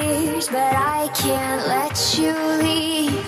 tears, but I can't let you leave.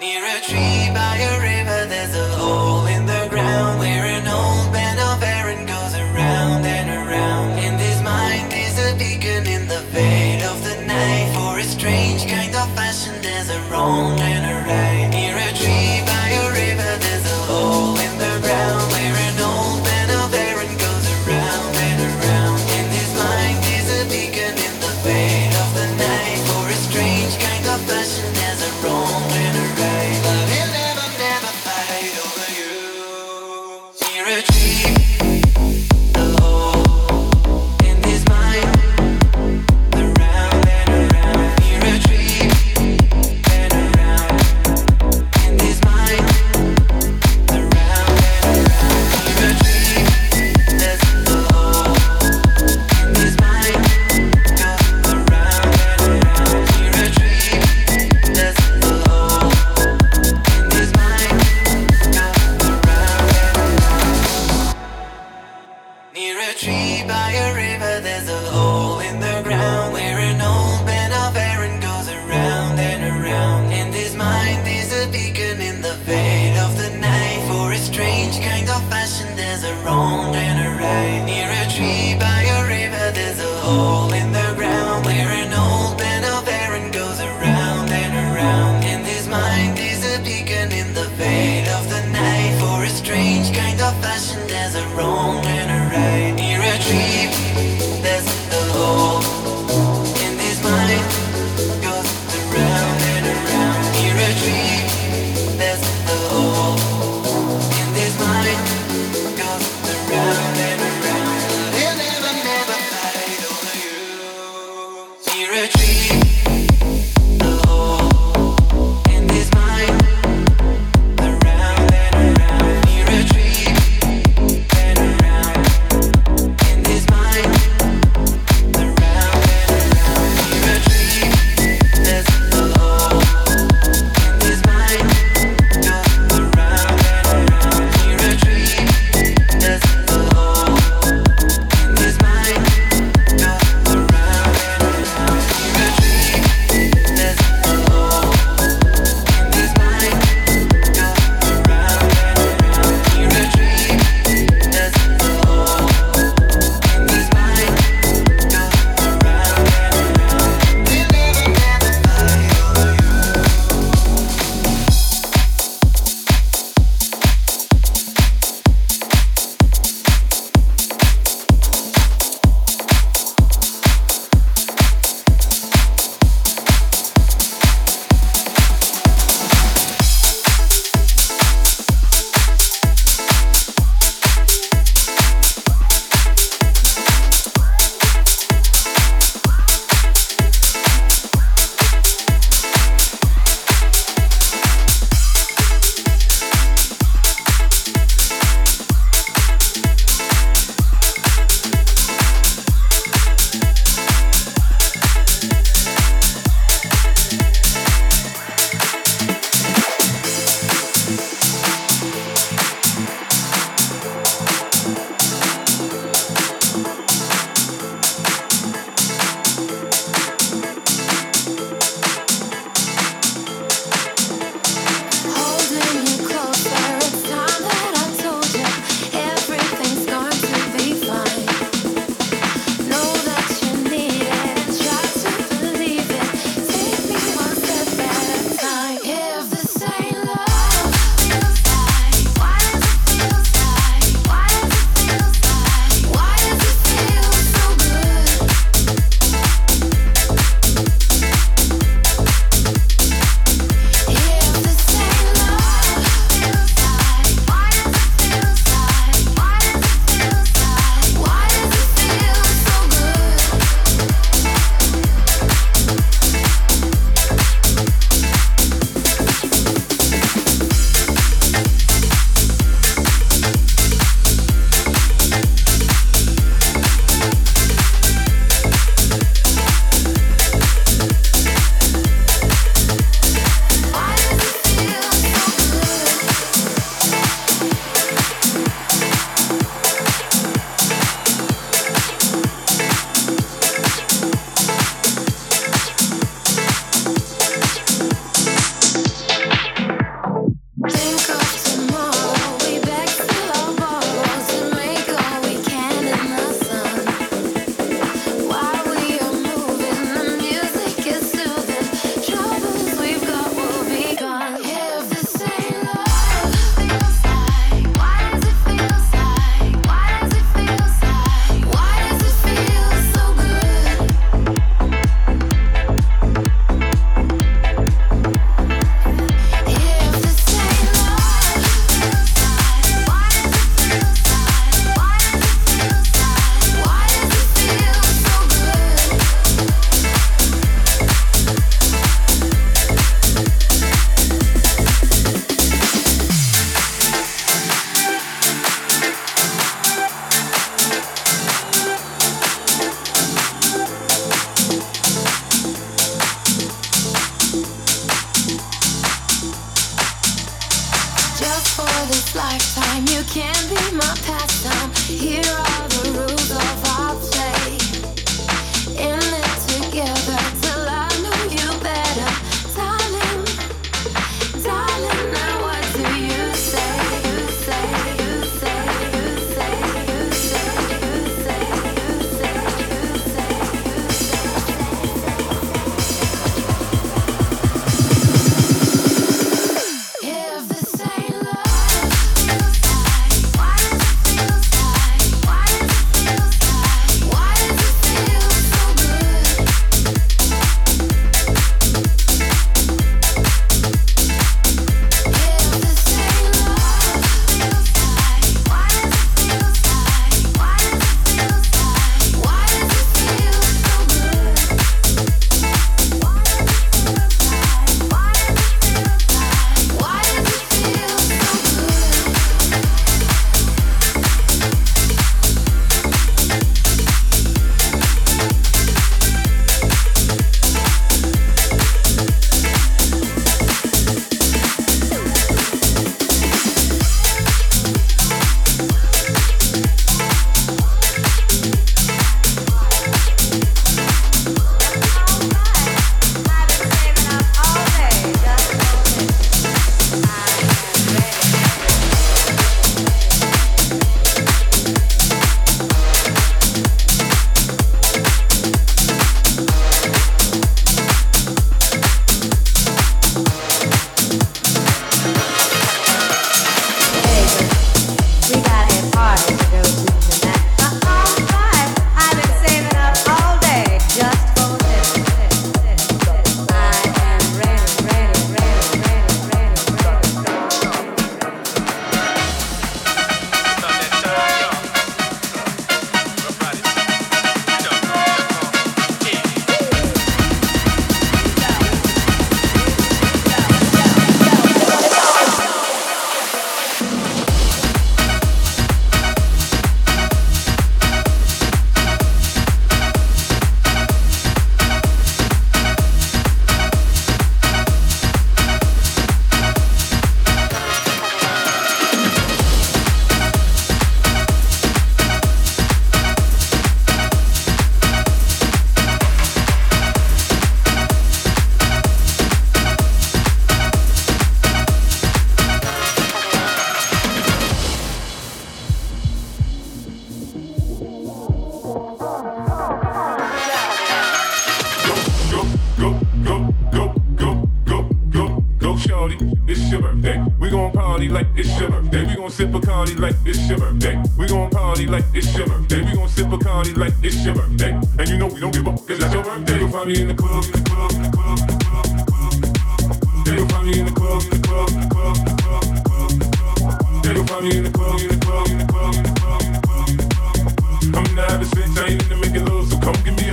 Near a dream.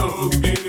Tonight.